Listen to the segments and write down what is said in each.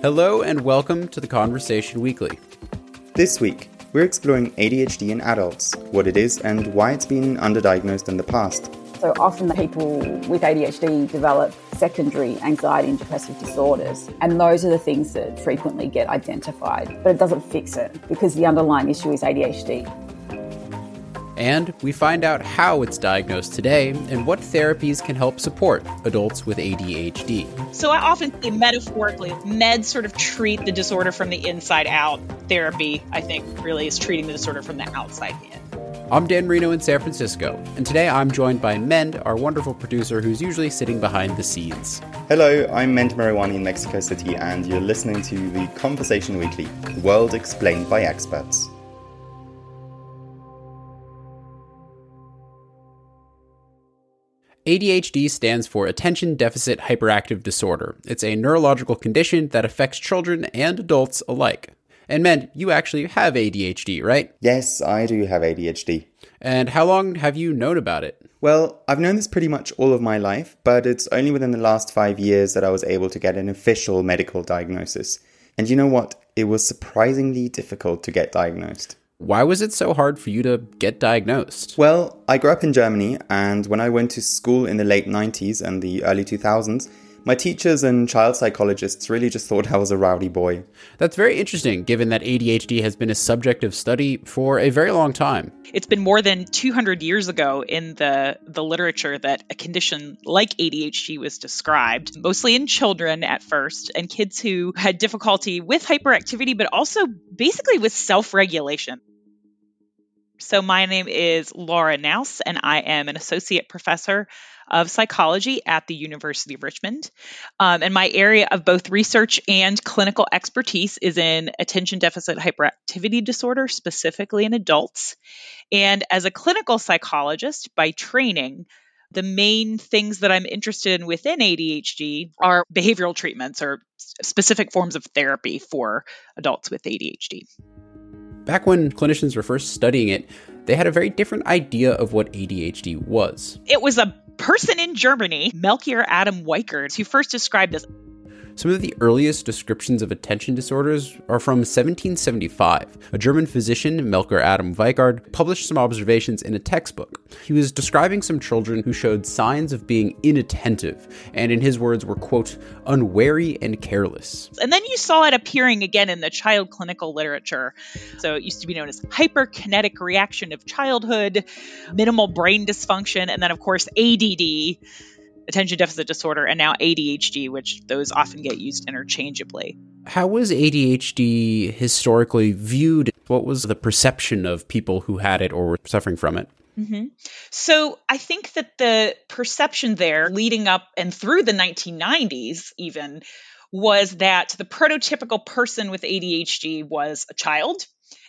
Hello, and welcome to the Conversation Weekly. This week, we're exploring ADHD in adults, what it is, and why it's been underdiagnosed in the past. So often, people with ADHD develop secondary anxiety and depressive disorders, and those are the things that frequently get identified. But it doesn't fix it because the underlying issue is ADHD and we find out how it's diagnosed today and what therapies can help support adults with ADHD. So I often say metaphorically, meds sort of treat the disorder from the inside out. Therapy, I think, really is treating the disorder from the outside in. I'm Dan Merino in San Francisco, and today I'm joined by Mend, our wonderful producer who's usually sitting behind the scenes. Hello, I'm Mend Mariwany in Mexico City, and you're listening to the Conversation Weekly, World Explained by Experts. ADHD stands for Attention Deficit Hyperactive Disorder. It's a neurological condition that affects children and adults alike. And Mend, you actually have ADHD, right? Yes, I do have ADHD. And how long have you known about it? Well, I've known this pretty much all of my life, but it's only within the last five years that I was able to get an official medical diagnosis. And you know what? It was surprisingly difficult to get diagnosed. Why was it so hard for you to get diagnosed? Well, I grew up in Germany, and when I went to school in the late 90s and the early 2000s, my teachers and child psychologists really just thought I was a rowdy boy. That's very interesting, given that ADHD has been a subject of study for a very long time. It's been more than 200 years ago in the, the literature that a condition like ADHD was described, mostly in children at first, and kids who had difficulty with hyperactivity, but also basically with self regulation. So, my name is Laura Knouse, and I am an associate professor of psychology at the University of Richmond. Um, and my area of both research and clinical expertise is in attention deficit hyperactivity disorder, specifically in adults. And as a clinical psychologist by training, the main things that I'm interested in within ADHD are behavioral treatments or specific forms of therapy for adults with ADHD. Back when clinicians were first studying it, they had a very different idea of what ADHD was. It was a person in Germany, Melchior Adam Weikard, who first described this some of the earliest descriptions of attention disorders are from 1775. A German physician, Melchior Adam Weikard, published some observations in a textbook. He was describing some children who showed signs of being inattentive, and in his words were, quote, unwary and careless. And then you saw it appearing again in the child clinical literature. So it used to be known as hyperkinetic reaction of childhood, minimal brain dysfunction, and then, of course, ADD attention deficit disorder, and now ADHD, which those often get used interchangeably. How was ADHD historically viewed? What was the perception of people who had it or were suffering from it? Mm-hmm. So I think that the perception there leading up and through the 1990s, even, was that the prototypical person with ADHD was a child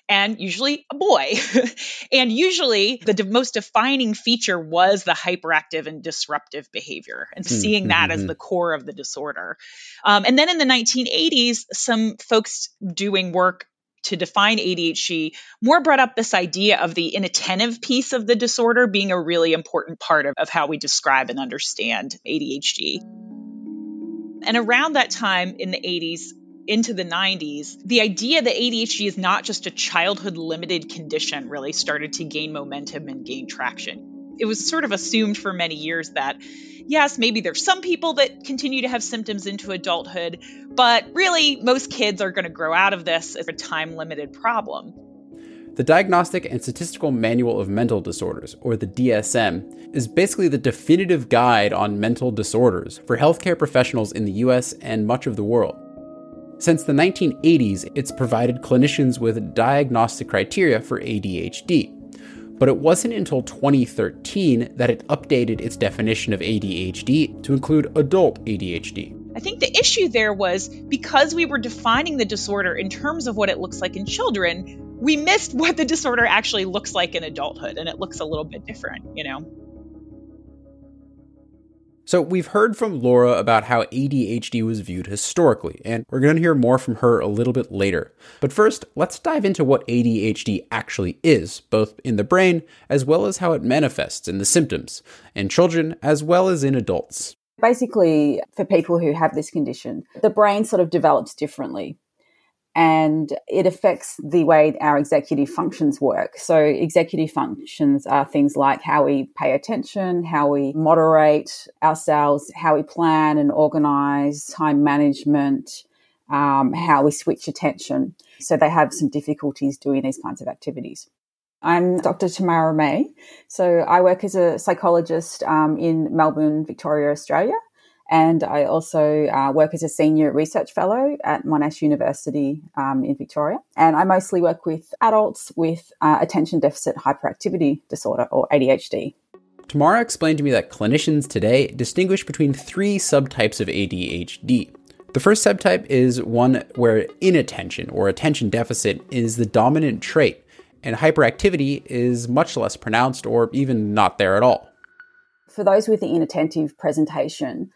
and usually a boy. and usually the de- most defining feature was the hyperactive and disruptive behavior and mm-hmm. seeing that as mm-hmm. the core of the disorder. Um, and then in the 1980s, some folks doing work to define ADHD more brought up this idea of the inattentive piece of the disorder being a really important part of, of how we describe and understand ADHD. And around that time in the 80s, into the 90s, the idea that ADHD is not just a childhood limited condition really started to gain momentum and gain traction. It was sort of assumed for many years that, yes, maybe there's some people that continue to have symptoms into adulthood, but really most kids are going to grow out of this as a time limited problem. The Diagnostic and Statistical Manual of Mental Disorders, or the DSM, is basically the definitive guide on mental disorders for healthcare professionals in the US and much of the world. Since the 1980s, it's provided clinicians with diagnostic criteria for ADHD. But it wasn't until 2013 that it updated its definition of ADHD to include adult ADHD. I think the issue there was because we were defining the disorder in terms of what it looks like in children, we missed what the disorder actually looks like in adulthood, and it looks a little bit different, you know? So, we've heard from Laura about how ADHD was viewed historically, and we're going to hear more from her a little bit later. But first, let's dive into what ADHD actually is, both in the brain as well as how it manifests in the symptoms, in children as well as in adults. Basically, for people who have this condition, the brain sort of develops differently and it affects the way our executive functions work. So, executive functions are things like how we pay attention, how we moderate ourselves, how we plan and organize, time management, um, how we switch attention. So, they have some difficulties doing these kinds of activities. I'm Dr. Tamara May. So, I work as a psychologist um, in Melbourne, Victoria, Australia. And I also uh, work as a senior research fellow at Monash University um, in Victoria. And I mostly work with adults with uh, attention deficit hyperactivity disorder or ADHD. Tamara explained to me that clinicians today distinguish between three subtypes of ADHD. The first subtype is one where inattention or attention deficit is the dominant trait, and hyperactivity is much less pronounced or even not there at all. For those with the inattentive presentation,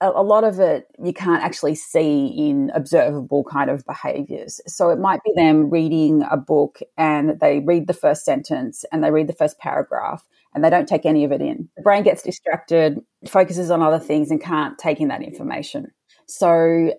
a, lot of it you can't actually see in observable kind of behaviors. So it might be them reading a book and they read the first sentence and they read the first paragraph and they don't take any of it in. The brain gets distracted, focuses on other things and can't take in that information. So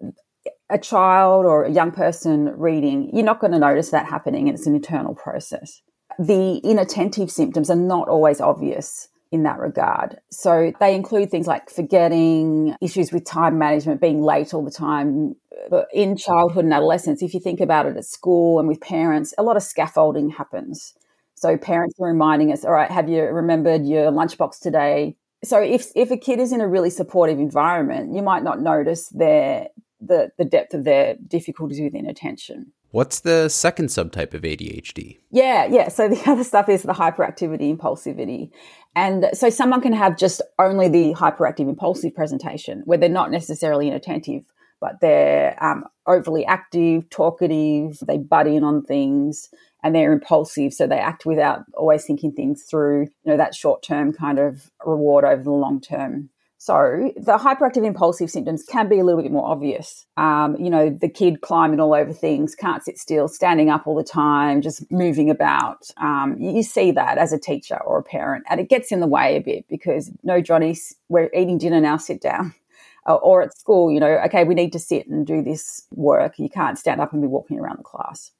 a child or a young person reading, you're not going to notice that happening it's an internal process. The inattentive symptoms are not always obvious in that regard. So they include things like forgetting, issues with time management, being late all the time. But in childhood and adolescence, if you think about it at school and with parents, a lot of scaffolding happens. So parents are reminding us, all right, have you remembered your lunchbox today? So if if a kid is in a really supportive environment, you might not notice their the the depth of their difficulties with inattention. What's the second subtype of ADHD? Yeah, yeah. So the other stuff is the hyperactivity, impulsivity. And so someone can have just only the hyperactive, impulsive presentation where they're not necessarily inattentive, but they're um, overly active, talkative, they butt in on things, and they're impulsive. So they act without always thinking things through, you know, that short term kind of reward over the long term. So the hyperactive impulsive symptoms can be a little bit more obvious. Um, you know, the kid climbing all over things, can't sit still, standing up all the time, just moving about. Um, you see that as a teacher or a parent, and it gets in the way a bit because no, Johnny, we're eating dinner now. Sit down. or at school, you know, okay, we need to sit and do this work. You can't stand up and be walking around the class.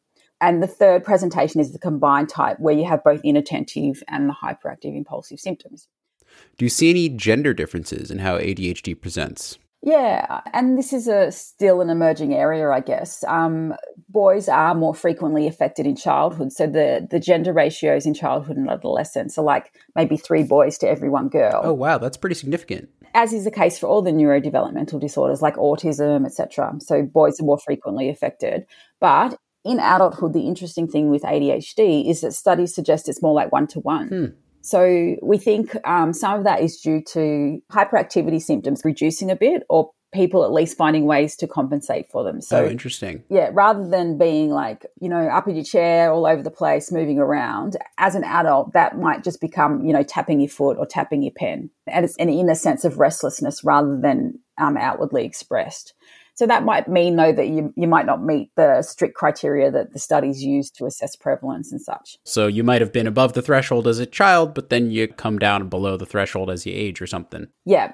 And the third presentation is the combined type where you have both inattentive and the hyperactive impulsive symptoms. Do you see any gender differences in how ADHD presents? Yeah, and this is a still an emerging area, I guess. Um, boys are more frequently affected in childhood, so the the gender ratios in childhood and adolescence are like maybe three boys to every one girl. Oh wow, that's pretty significant. As is the case for all the neurodevelopmental disorders like autism, etc. So boys are more frequently affected, but in adulthood, the interesting thing with ADHD is that studies suggest it's more like one to one. So we think um, some of that is due to hyperactivity symptoms reducing a bit or people at least finding ways to compensate for them. So oh, interesting. Yeah, rather than being like, you know, up in your chair all over the place, moving around, as an adult, that might just become, you know, tapping your foot or tapping your pen. And it's an inner sense of restlessness rather than um, outwardly expressed. So that might mean, though, that you, you might not meet the strict criteria that the studies use to assess prevalence and such. So you might have been above the threshold as a child, but then you come down below the threshold as you age or something. Yeah,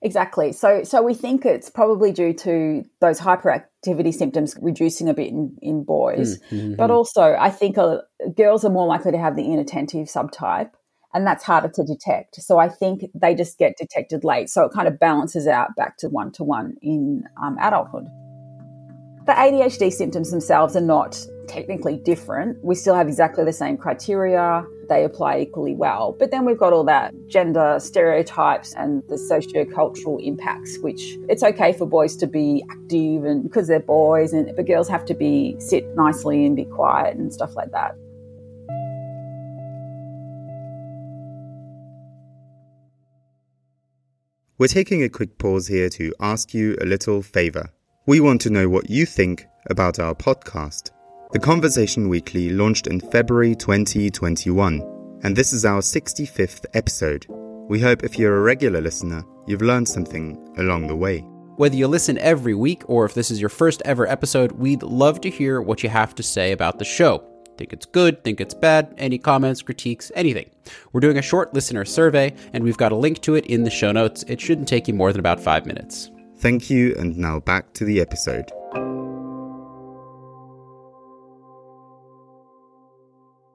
exactly. So so we think it's probably due to those hyperactivity symptoms reducing a bit in, in boys. Mm-hmm. But also, I think uh, girls are more likely to have the inattentive subtype and that's harder to detect. So I think they just get detected late. So it kind of balances out back to one to one in um, adulthood. The ADHD symptoms themselves are not technically different. We still have exactly the same criteria. They apply equally well. But then we've got all that gender stereotypes and the socio-cultural impacts, which it's okay for boys to be active and because they're boys and but girls have to be sit nicely and be quiet and stuff like that. We're taking a quick pause here to ask you a little favor. We want to know what you think about our podcast. The Conversation Weekly launched in February 2021, and this is our 65th episode. We hope if you're a regular listener, you've learned something along the way. Whether you listen every week or if this is your first ever episode, we'd love to hear what you have to say about the show. Think it's good? Think it's bad? Any comments, critiques, anything? We're doing a short listener survey, and we've got a link to it in the show notes. It shouldn't take you more than about five minutes. Thank you, and now back to the episode.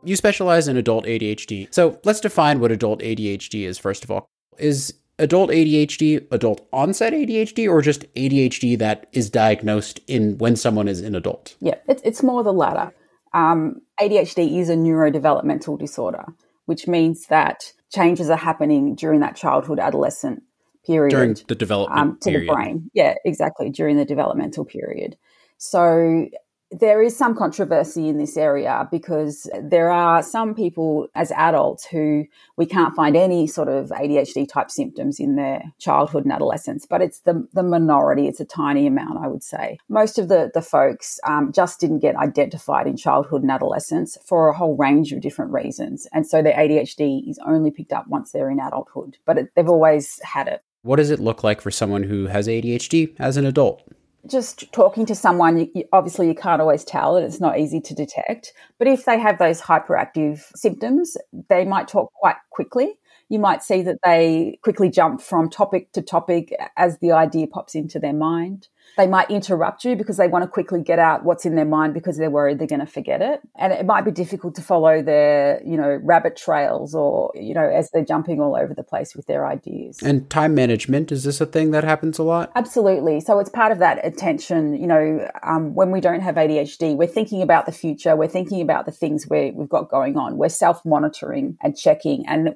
You specialize in adult ADHD. So let's define what adult ADHD is, first of all. Is adult ADHD adult onset ADHD or just ADHD that is diagnosed in when someone is an adult? Yeah, it's, it's more the latter. Um, ADHD is a neurodevelopmental disorder, which means that changes are happening during that childhood adolescent period. During the development um, to period. the brain. Yeah, exactly, during the developmental period. So there is some controversy in this area because there are some people as adults who we can't find any sort of ADHD type symptoms in their childhood and adolescence, but it's the, the minority. It's a tiny amount, I would say. Most of the, the folks um, just didn't get identified in childhood and adolescence for a whole range of different reasons. And so their ADHD is only picked up once they're in adulthood, but it, they've always had it. What does it look like for someone who has ADHD as an adult? Just talking to someone, you, you, obviously you can't always tell and it's not easy to detect. But if they have those hyperactive symptoms, they might talk quite quickly. You might see that they quickly jump from topic to topic as the idea pops into their mind. They might interrupt you because they want to quickly get out what's in their mind because they're worried they're going to forget it. And it might be difficult to follow their, you know, rabbit trails or, you know, as they're jumping all over the place with their ideas. And time management, is this a thing that happens a lot? Absolutely. So it's part of that attention. You know, um, when we don't have ADHD, we're thinking about the future. We're thinking about the things we we've got going on. We're self monitoring and checking. And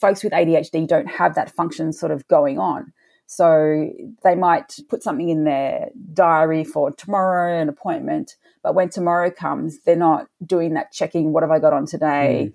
folks with ADHD don't have that function sort of going on. So they might put something in their diary for tomorrow, an appointment. But when tomorrow comes, they're not doing that checking, what have I got on today? Mm.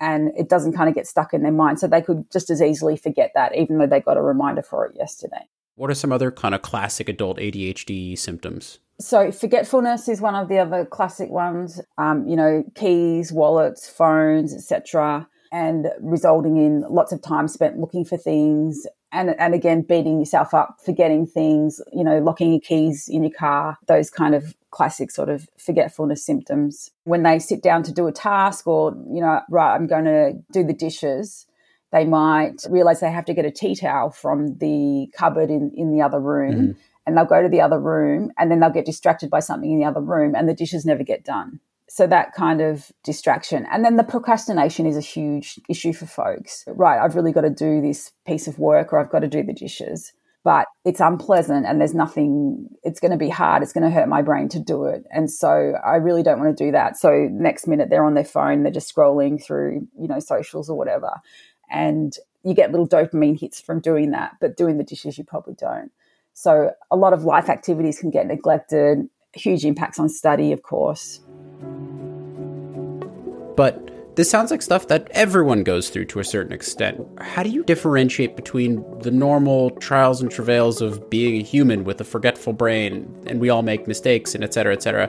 And it doesn't kind of get stuck in their mind. So they could just as easily forget that, even though they got a reminder for it yesterday. What are some other kind of classic adult ADHD symptoms? So forgetfulness is one of the other classic ones. Um, you know, keys, wallets, phones, etc and resulting in lots of time spent looking for things and and again beating yourself up forgetting things you know locking your keys in your car those kind of classic sort of forgetfulness symptoms when they sit down to do a task or you know right i'm going to do the dishes they might realize they have to get a tea towel from the cupboard in, in the other room mm-hmm. and they'll go to the other room and then they'll get distracted by something in the other room and the dishes never get done so that kind of distraction. And then the procrastination is a huge issue for folks. Right, I've really got to do this piece of work or I've got to do the dishes. But it's unpleasant and there's nothing, it's going to be hard. It's going to hurt my brain to do it. And so I really don't want to do that. So next minute they're on their phone, they're just scrolling through, you know, socials or whatever. And you get little dopamine hits from doing that, but doing the dishes, you probably don't. So a lot of life activities can get neglected, huge impacts on study, of course. But this sounds like stuff that everyone goes through to a certain extent. How do you differentiate between the normal trials and travails of being a human with a forgetful brain, and we all make mistakes, and et cetera, et cetera?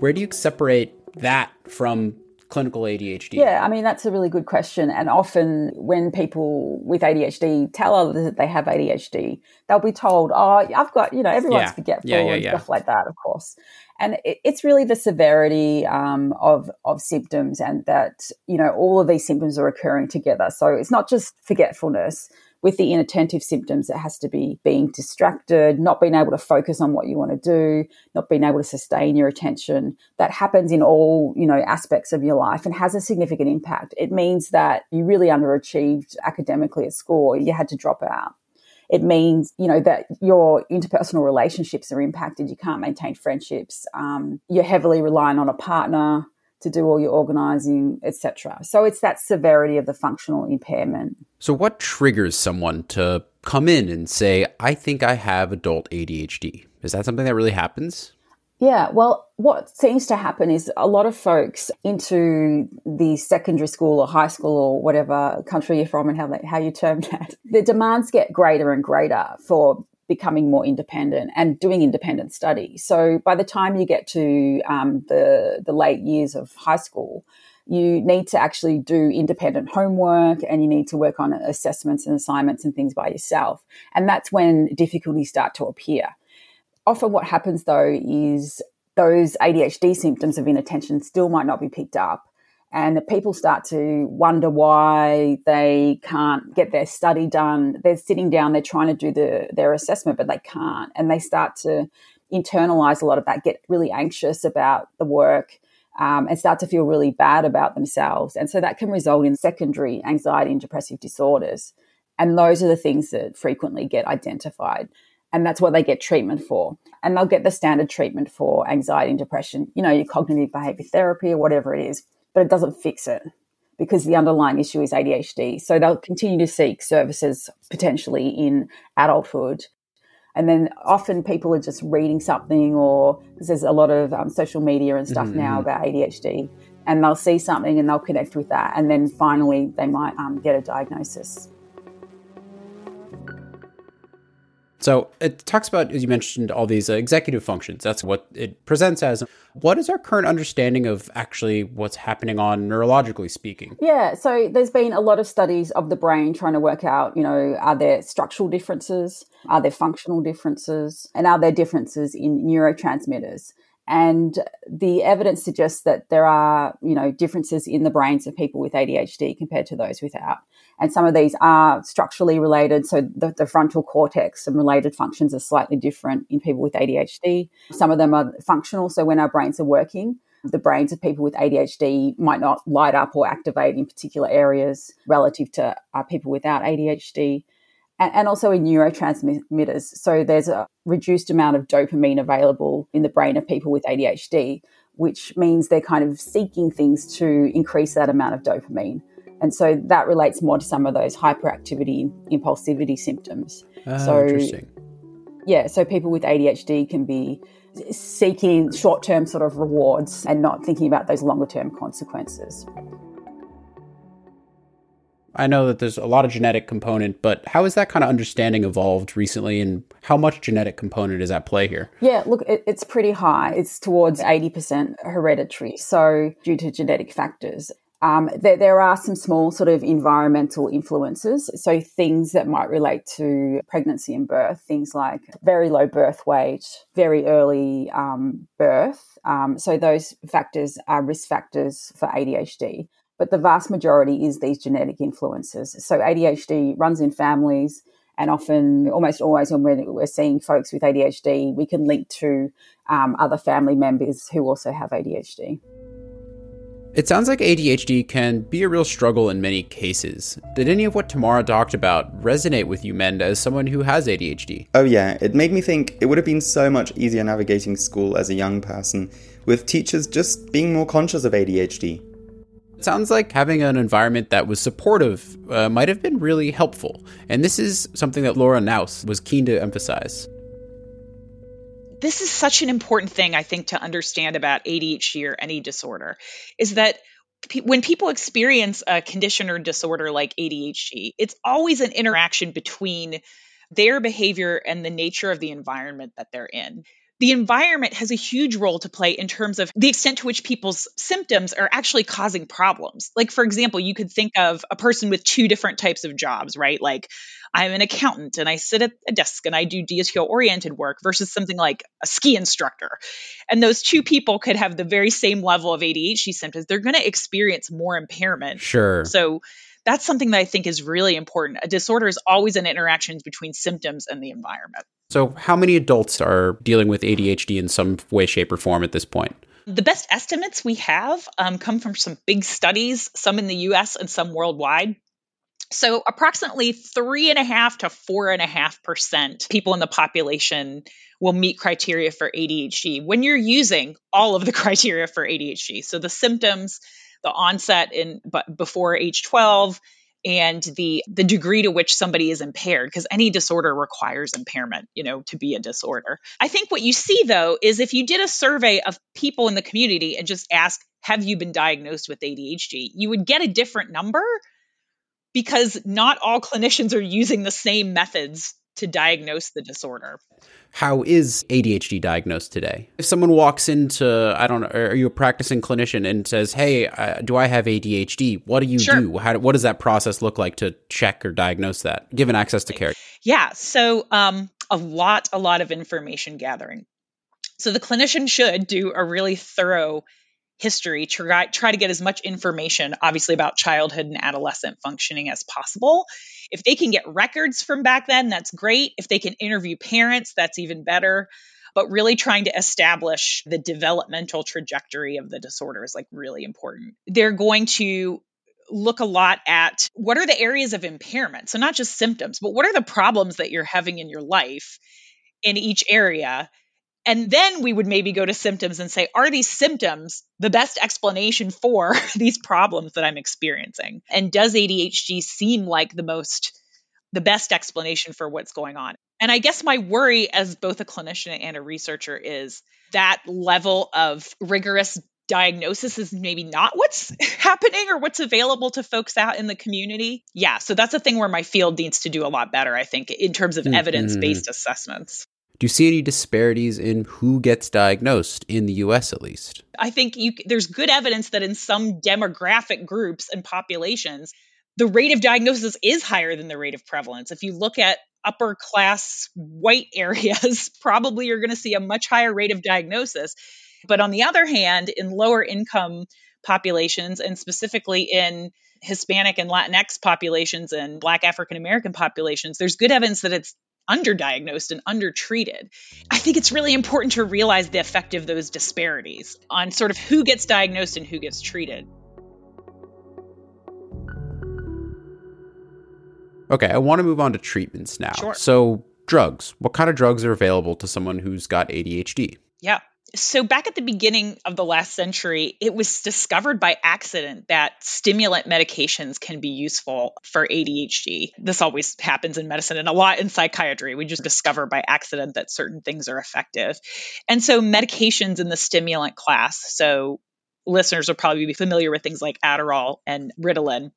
Where do you separate that from clinical ADHD? Yeah, I mean, that's a really good question. And often when people with ADHD tell others that they have ADHD, they'll be told, oh, I've got, you know, everyone's yeah. forgetful yeah, yeah, and stuff like that, of course and it, it's really the severity um, of of symptoms, and that you know all of these symptoms are occurring together. So it's not just forgetfulness with the inattentive symptoms. It has to be being distracted, not being able to focus on what you want to do, not being able to sustain your attention. That happens in all you know aspects of your life and has a significant impact. It means that you really underachieved academically at school. You had to drop out it means you know that your interpersonal relationships are impacted. You can't maintain friendships. Um, you're heavily reliant on a partner to do all your organizing etc so it's that severity of the functional impairment. So what triggers someone to come in and say i think i have adult adhd is that something that really happens yeah, well, what seems to happen is a lot of folks into the secondary school or high school or whatever country you're from and how, they, how you term that, the demands get greater and greater for becoming more independent and doing independent study. So by the time you get to um, the, the late years of high school, you need to actually do independent homework and you need to work on assessments and assignments and things by yourself. And that's when difficulties start to appear often what happens though is those ADHD symptoms of inattention still might not be picked up. And people start to wonder why they can't get their study done. They're sitting down, they're trying to do the, their assessment, but they can't. And they start to internalize a lot of that, get really anxious about the work, um, and start to feel really bad about themselves. And so that can result in secondary anxiety and depressive disorders. And those are the things that frequently get identified. And that's what they get treatment for. And they'll get the standard treatment for anxiety and depression, you know, your cognitive behavior therapy or whatever it is, but it doesn't fix it because the underlying issue is ADHD. So they'll continue to seek services potentially in adulthood and then often people are just reading something or because there's a lot of um, social media and stuff mm-hmm. now about ADHD and they'll see something and they'll connect with that and then finally they might um, get a diagnosis. So it talks about, as you mentioned, all these uh, executive functions. That's what it presents as. What is our current understanding of actually what's happening on neurologically speaking? Yeah, so there's been a lot of studies of the brain trying to work out, you know, are there structural differences, are there functional differences, and are there differences in neurotransmitters? And the evidence suggests that there are, you know, differences in the brains of people with ADHD compared to those without. And some of these are structurally related. So the, the, frontal cortex and related functions are slightly different in people with ADHD. Some of them are functional. So when our brains are working, the brains of people with ADHD might not light up or activate in particular areas relative to people without ADHD and, and also in neurotransmitters. So there's a reduced amount of dopamine available in the brain of people with ADHD, which means they're kind of seeking things to increase that amount of dopamine. And so that relates more to some of those hyperactivity, impulsivity symptoms. Oh, so, interesting. Yeah, so people with ADHD can be seeking short term sort of rewards and not thinking about those longer term consequences. I know that there's a lot of genetic component, but how has that kind of understanding evolved recently and how much genetic component is at play here? Yeah, look, it, it's pretty high. It's towards 80% hereditary. So, due to genetic factors, um, there, there, are some small sort of environmental influences. So, things that might relate to pregnancy and birth, things like very low birth weight, very early um, birth. Um, so, those factors are risk factors for ADHD but the vast majority is these genetic influences. So ADHD runs in families, and often, almost always, when we're, we're seeing folks with ADHD, we can link to um, other family members who also have ADHD. It sounds like ADHD can be a real struggle in many cases. Did any of what Tamara talked about resonate with you, Mend, as someone who has ADHD? Oh, yeah. It made me think it would have been so much easier navigating school as a young person, with teachers just being more conscious of ADHD. Sounds like having an environment that was supportive uh, might have been really helpful. And this is something that Laura Knouse was keen to emphasize. This is such an important thing, I think, to understand about ADHD or any disorder is that when people experience a condition or disorder like ADHD, it's always an interaction between their behavior and the nature of the environment that they're in the environment has a huge role to play in terms of the extent to which people's symptoms are actually causing problems. Like, for example, you could think of a person with two different types of jobs, right? Like, I'm an accountant and I sit at a desk and I do detail oriented work versus something like a ski instructor. And those two people could have the very same level of ADHD symptoms. They're going to experience more impairment. Sure. So, that's something that I think is really important. A disorder is always an interaction between symptoms and the environment. So, how many adults are dealing with ADHD in some way, shape, or form at this point? The best estimates we have um, come from some big studies, some in the US and some worldwide. So, approximately three and a half to four and a half percent people in the population will meet criteria for ADHD when you're using all of the criteria for ADHD. So, the symptoms, the onset in but before age 12 and the the degree to which somebody is impaired because any disorder requires impairment you know to be a disorder. I think what you see though is if you did a survey of people in the community and just ask have you been diagnosed with adhd you would get a different number because not all clinicians are using the same methods to diagnose the disorder. How is ADHD diagnosed today? If someone walks into, I don't know, are you a practicing clinician and says, "Hey, uh, do I have ADHD?" What do you sure. do? How, what does that process look like to check or diagnose that, given access to care? Yeah, so um, a lot, a lot of information gathering. So the clinician should do a really thorough history, try, try to get as much information, obviously, about childhood and adolescent functioning as possible. If they can get records from back then, that's great. If they can interview parents, that's even better. But really trying to establish the developmental trajectory of the disorder is like really important. They're going to look a lot at what are the areas of impairment. So, not just symptoms, but what are the problems that you're having in your life in each area and then we would maybe go to symptoms and say, are these symptoms the best explanation for these problems that I'm experiencing? And does ADHD seem like the most, the best explanation for what's going on? And I guess my worry as both a clinician and a researcher is that level of rigorous diagnosis is maybe not what's happening or what's available to folks out in the community. Yeah, so that's a thing where my field needs to do a lot better, I think, in terms of mm-hmm. evidence based assessments. Do you see any disparities in who gets diagnosed in the US at least? I think you, there's good evidence that in some demographic groups and populations, the rate of diagnosis is higher than the rate of prevalence. If you look at upper class white areas, probably you're going to see a much higher rate of diagnosis. But on the other hand, in lower income populations, and specifically in Hispanic and Latinx populations and Black African American populations, there's good evidence that it's underdiagnosed and undertreated. I think it's really important to realize the effect of those disparities on sort of who gets diagnosed and who gets treated. Okay, I want to move on to treatments now. Sure. So, drugs. What kind of drugs are available to someone who's got ADHD? Yeah so back at the beginning of the last century, it was discovered by accident that stimulant medications can be useful for ADHD. This always happens in medicine and a lot in psychiatry. We just discover by accident that certain things are effective. And so medications in the stimulant class, so listeners will probably be familiar with things like Adderall and Ritalin.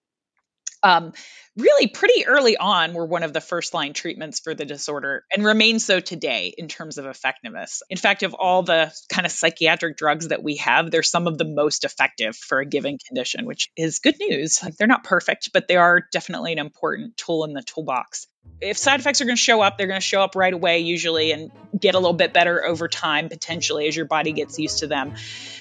Um, really pretty early on were one of the first line treatments for the disorder and remain so today in terms of effectiveness. In fact, of all the kind of psychiatric drugs that we have, they're some of the most effective for a given condition, which is good news. They're not perfect, but they are definitely an important tool in the toolbox if side effects are going to show up, they're going to show up right away usually and get a little bit better over time, potentially, as your body gets used to them.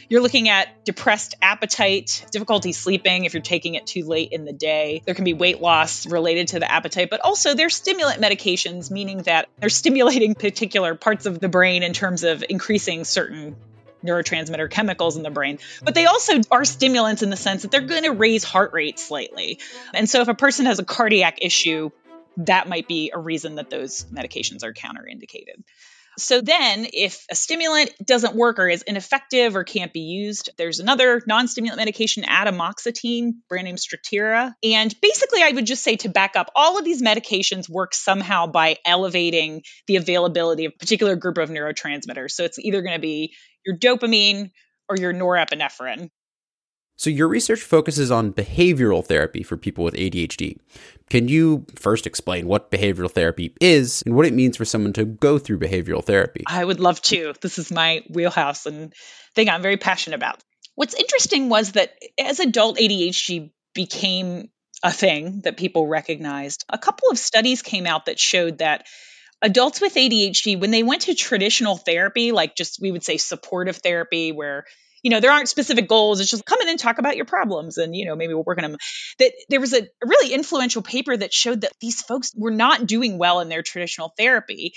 You're looking at depressed appetite, difficulty sleeping if you're taking it too late in the day. There can be weight loss related to the appetite, but also they're stimulant medications, meaning that they're stimulating particular parts of the brain in terms of increasing certain neurotransmitter chemicals in the brain, but they also are stimulants in the sense that they're going to raise heart rate slightly. And so if a person has a cardiac issue, that might be a reason that those medications are counterindicated. So then, if a stimulant doesn't work or is ineffective or can't be used, there's another non-stimulant medication, atomoxetine, brand name Strattera. And basically, I would just say to back up, all of these medications work somehow by elevating the availability of a particular group of neurotransmitters. So it's either going to be your dopamine or your norepinephrine. So, your research focuses on behavioral therapy for people with ADHD. Can you first explain what behavioral therapy is and what it means for someone to go through behavioral therapy? I would love to. This is my wheelhouse and thing I'm very passionate about. What's interesting was that as adult ADHD became a thing that people recognized, a couple of studies came out that showed that adults with ADHD, when they went to traditional therapy, like just we would say supportive therapy, where you know, there aren't specific goals. It's just come in and talk about your problems and, you know, maybe we'll work on them. That there was a, really influential paper that showed that these folks were not doing well in their traditional therapy.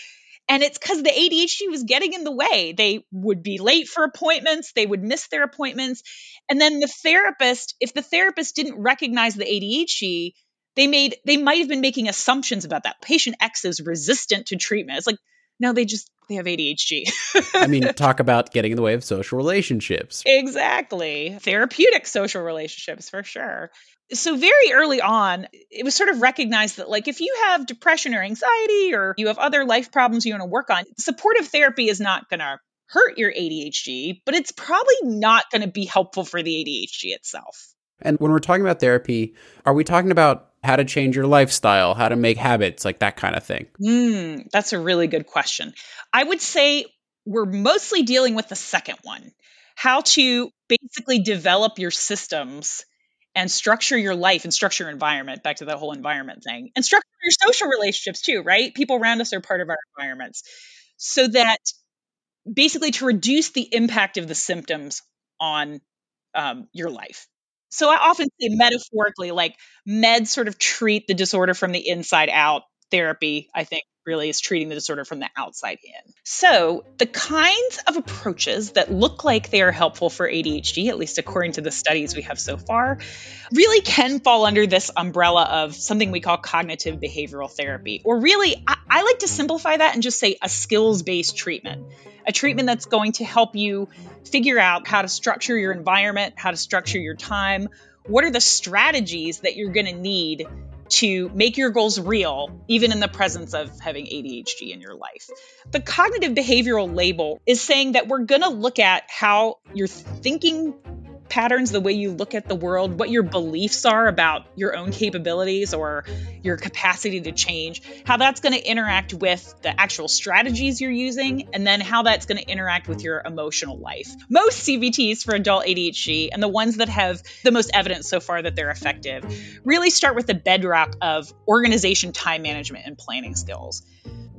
And it's because the ADHD was getting in the way. They would be late for appointments, they would miss their appointments. And then the therapist, if the therapist didn't recognize the ADHD, they made they might have been making assumptions about that. Patient X is resistant to treatment. It's like, no, they just they have ADHD. I mean, talk about getting in the way of social relationships. Exactly. Therapeutic social relationships for sure. So very early on, it was sort of recognized that like if you have depression or anxiety or you have other life problems you want to work on, supportive therapy is not going to hurt your ADHD, but it's probably not going to be helpful for the ADHD itself. And when we're talking about therapy, are we talking about how to change your lifestyle, how to make habits, like that kind of thing? Mm, that's a really good question. I would say we're mostly dealing with the second one how to basically develop your systems and structure your life and structure your environment back to that whole environment thing and structure your social relationships too right people around us are part of our environments so that basically to reduce the impact of the symptoms on um, your life. So I often say metaphorically, like meds sort of treat the disorder from the inside out. Therapy, I think, really is treating the disorder from the outside in. So, the kinds of approaches that look like they are helpful for ADHD, at least according to the studies we have so far, really can fall under this umbrella of something we call cognitive behavioral therapy. Or, really, I, I like to simplify that and just say a skills based treatment. A treatment that's going to help you figure out how to structure your environment, how to structure your time, what are the strategies that you're going to need to make your goals real, even in the presence of having ADHD in your life. The cognitive behavioral label is saying that we're going to look at how you're thinking patterns, the way you look at the world, what your beliefs are about your own capabilities or your capacity to change, how that's going to interact with the actual strategies you're using, and then how that's going to interact with your emotional life. Most CBTs for adult ADHD and the ones that have the most evidence so far that they're effective really start with the bedrock of organization, time management, and planning skills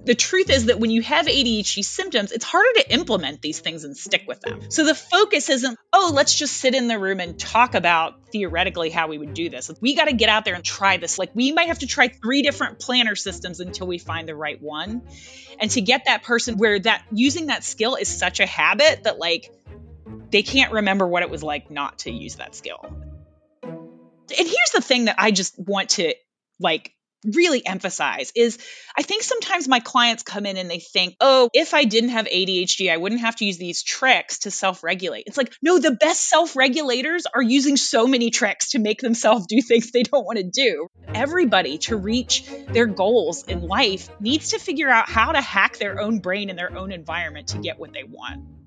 the truth is that when you have ADHD symptoms, it's harder to implement these things and stick with them. So the focus isn't, oh, let's just sit in the room and talk about theoretically how we would do this. We got to get out there and try this. Like we might have to try three different planner systems until we find the right one. And to get that person where that using that skill is such a habit that like they can't remember what it was like not to use that skill. And here's the thing that I just want to like really emphasize is I think sometimes my clients come in and they think, oh, if I didn't have ADHD, I wouldn't have to use these tricks to self regulate. It's like, no, the best self regulators are using so many tricks to make themselves do things they don't want to do. Everybody to reach their goals in life needs to figure out how to hack their own brain and their own environment to get what they want.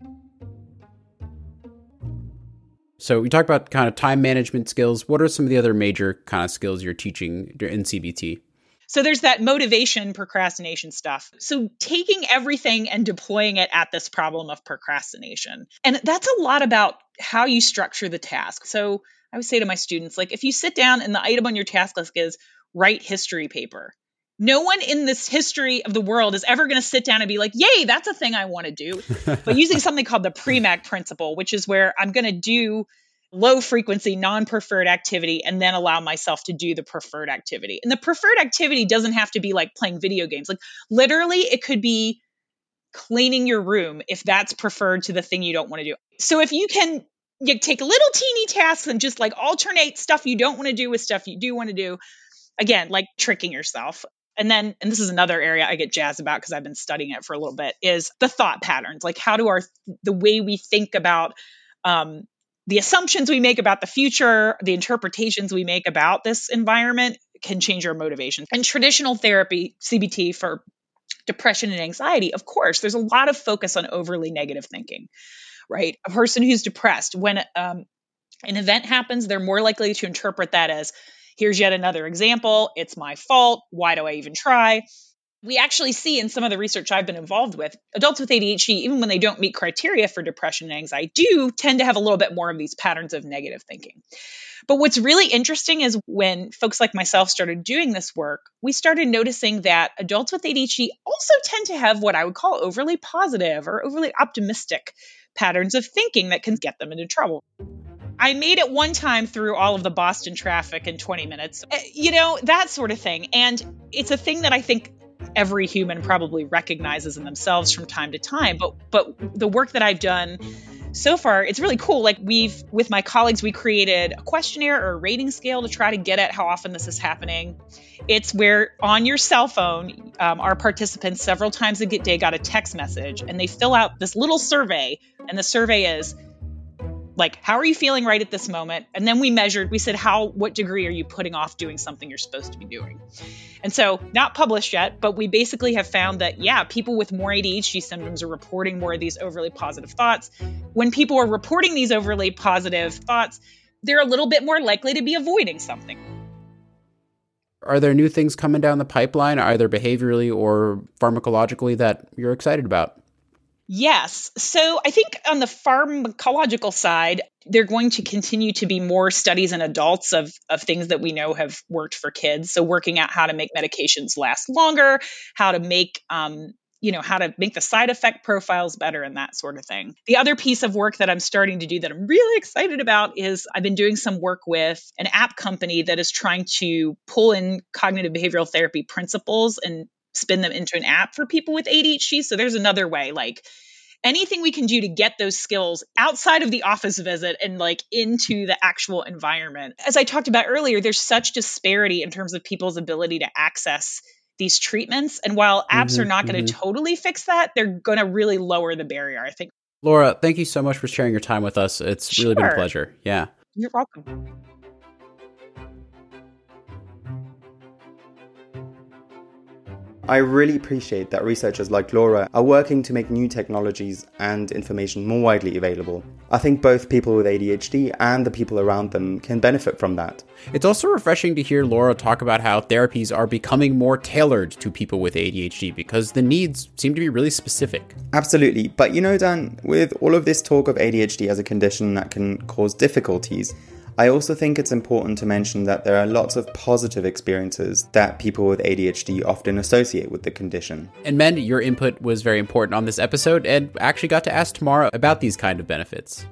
So we talked about kind of time management skills. What are some of the other major kind of skills you're teaching in CBT? So there's that motivation procrastination stuff. So taking everything and deploying it at this problem of procrastination. And that's a lot about how you structure the task. So I would say to my students like if you sit down and the item on your task list is write history paper. No one in this history of the world is ever going to sit down and be like, "Yay, that's a thing I want to do." but using something called the Premack principle, which is where I'm going to do low frequency, non preferred activity, and then allow myself to do the preferred activity. And the preferred activity doesn't have to be like playing video games. Like literally, it could be cleaning your room if that's preferred to the thing you don't want to do. So if you can you take little teeny tasks and just like alternate stuff you don't want to do with stuff you do want to do, again, like tricking yourself. And then, and this is another area I get jazzed about because I've been studying it for a little bit, is the thought patterns. Like, how do our the way we think about um, the assumptions we make about the future, the interpretations we make about this environment can change our motivation. And traditional therapy, CBT for depression and anxiety, of course, there's a lot of focus on overly negative thinking, right? A person who's depressed, when um, an event happens, they're more likely to interpret that as here's yet another example, it's my fault, why do I even try? we actually see in some of the research I've been involved with, adults with ADHD, even when they don't meet criteria for depression and anxiety, do tend to have a little bit more of these patterns of negative thinking. But what's really interesting is when folks like myself started doing this work, we started noticing that adults with ADHD also tend to have what I would call overly positive or overly optimistic patterns of thinking that can get them into trouble. I made it one time through all of the Boston traffic in 20 minutes. Eh, you know, that sort of thing. And it's a thing that I think every human probably recognizes in themselves from time to time. But but the work that I've done so far, it's really cool. Like we've with my colleagues, we created a questionnaire or a rating scale to try to get at how often this is happening. It's where on your cell phone, um, our participants several times a day got a text message, and they fill out this little survey, and the survey is like how are you feeling right at this moment? And then we measured we said how what degree are you putting off doing something you're supposed to be doing? And so not published yet but we basically have found that yeah people with more adhd symptoms are reporting more of these overly positive thoughts. When people are reporting these overly positive thoughts they're a little bit more likely to be avoiding something. Are there new things coming down the pipeline either behaviorally or pharmacologically that you're excited about Yes. So I think on the pharmacological side, they're going to continue to be more studies in adults of, of things that we know have worked for kids. So working out how to make medications last longer, how to make um, you know, how to make the side effect profiles better and that sort of thing. The other piece of work that I'm starting to do that I'm really excited about is I've been doing some work with an app company that is trying to pull in cognitive behavioral therapy principles and spin them into an app for people with ADHD. So there's another way, like anything we can do to get those skills outside of the office visit and like into the actual environment. As I talked about earlier, there's such disparity in terms of people's ability to access these treatments. And while apps mm-hmm, are not going to mm-hmm. totally fix that, they're going to really lower the barrier, I think. Laura, thank you so much for sharing your time with us. It's sure. really been a pleasure. Yeah. You're welcome. I really appreciate that researchers like Laura are working to make new technologies and information more widely available. I think both people with ADHD and the people around them can benefit from that. It's also refreshing to hear Laura talk about how therapies are becoming more tailored to people with ADHD because the needs seem to be really specific. Absolutely. But you know, Dan, with all of this talk of ADHD as a condition that can cause difficulties, I also think it's important to mention that there are lots of positive experiences that people with ADHD often associate with the condition. And Mend, your input was very important on this episode and actually got to ask Tamara about these kind of benefits.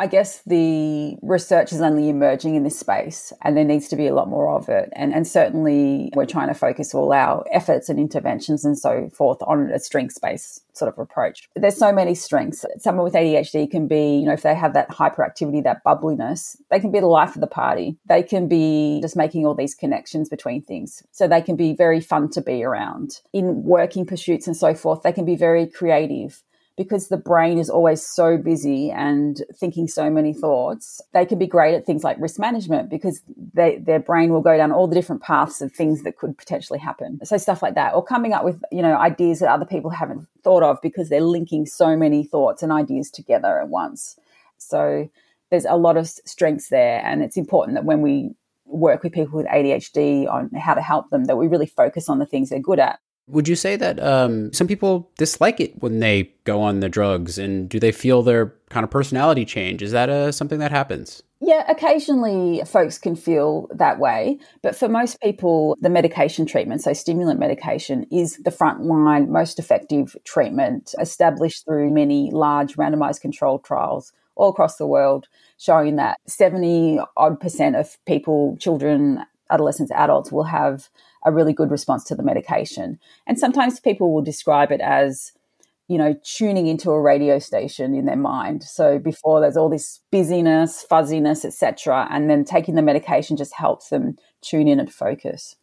I guess the research is only emerging in this space and there needs to be a lot more of it. And, and certainly we're trying to focus all our efforts and interventions and so forth on a strengths based sort of approach. There's so many strengths. Someone with ADHD can be, you know, if they have that hyperactivity, that bubbliness, they can be the life of the party. They can be just making all these connections between things. So they can be very fun to be around. In working pursuits and so forth, they can be very creative because the brain is always so busy and thinking so many thoughts, they can be great at things like risk management because they, their brain will go down all the different paths of things that could potentially happen. So stuff like that, or coming up with you know ideas that other people haven't thought of because they're linking so many thoughts and ideas together at once. So there's a lot of strengths there, and it's important that when we work with people with ADHD on how to help them, that we really focus on the things they're good at would you say that um, some people dislike it when they go on the drugs, and do they feel their kind of personality change? Is that uh, something that happens? Yeah, occasionally folks can feel that way. But for most people, the medication treatment, so stimulant medication, is the frontline, most effective treatment established through many large randomized controlled trials all across the world, showing that 70 odd percent of people, children, adolescents, adults, will have a really good response to the medication. And sometimes people will describe it as, you know, tuning into a radio station in their mind. So before there's all this busyness, fuzziness, etc., and then taking the medication just helps them tune in and focus.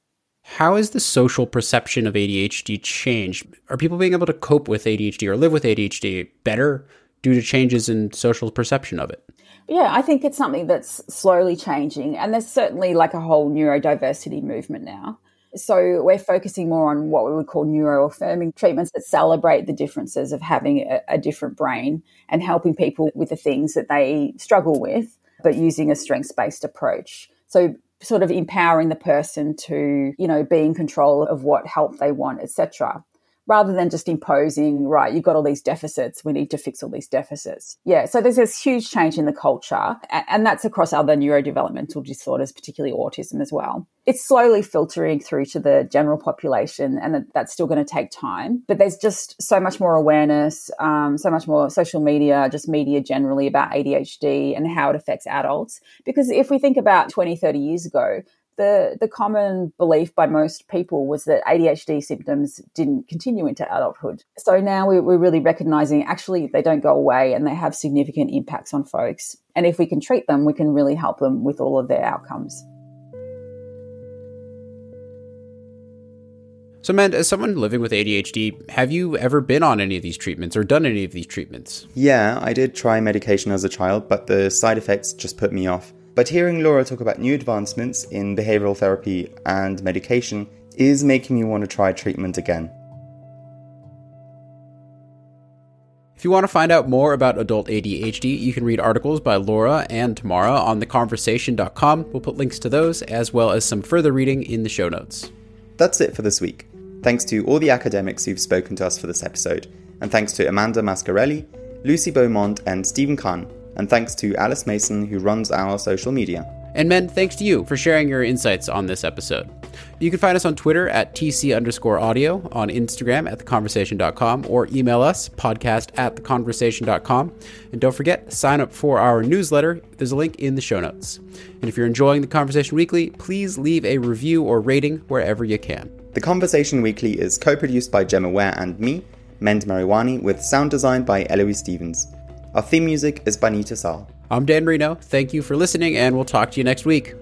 How has the social perception of ADHD changed? Are people being able to cope with ADHD or live with ADHD better due to changes in social perception of it? Yeah, I think it's something that's slowly changing. And there's certainly like a whole neurodiversity movement now. So we're focusing more on what we would call neuroaffirming treatments that celebrate the differences of having a, a different brain and helping people with the things that they struggle with, but using a strengths based approach. So sort of empowering the person to, you know, be in control of what help they want, etc rather than just imposing, right, you've got all these deficits, we need to fix all these deficits. Yeah, so there's this huge change in the culture, and that's across other neurodevelopmental disorders, particularly autism as well. It's slowly filtering through to the general population, and that's still going to take time. But there's just so much more awareness, um, so much more social media, just media generally about ADHD and how it affects adults. Because if we think about 20, 30 years ago, the, the common belief by most people was that ADHD symptoms didn't continue into adulthood. So now we, we're really recognizing actually they don't go away and they have significant impacts on folks. And if we can treat them, we can really help them with all of their outcomes. So, Mend, as someone living with ADHD, have you ever been on any of these treatments or done any of these treatments? Yeah, I did try medication as a child, but the side effects just put me off. But hearing Laura talk about new advancements in behavioral therapy and medication is making me want to try treatment again. If you want to find out more about adult ADHD, you can read articles by Laura and Tamara on theconversation.com. We'll put links to those as well as some further reading in the show notes. That's it for this week. Thanks to all the academics who've spoken to us for this episode, and thanks to Amanda Mascarelli, Lucy Beaumont, and Stephen Kahn and thanks to Alice Mason, who runs our social media. And Mend, thanks to you for sharing your insights on this episode. You can find us on Twitter at TC underscore audio, on Instagram at theconversation.com, or email us, podcast at theconversation.com. And don't forget, sign up for our newsletter. There's a link in the show notes. And if you're enjoying The Conversation Weekly, please leave a review or rating wherever you can. The Conversation Weekly is co produced by Gemma Ware and me, Mend Mariwany, with sound design by Eloise Stevens. Our theme music is by Neeta Sarl. I'm Dan Merino. Thank you for listening, and we'll talk to you next week.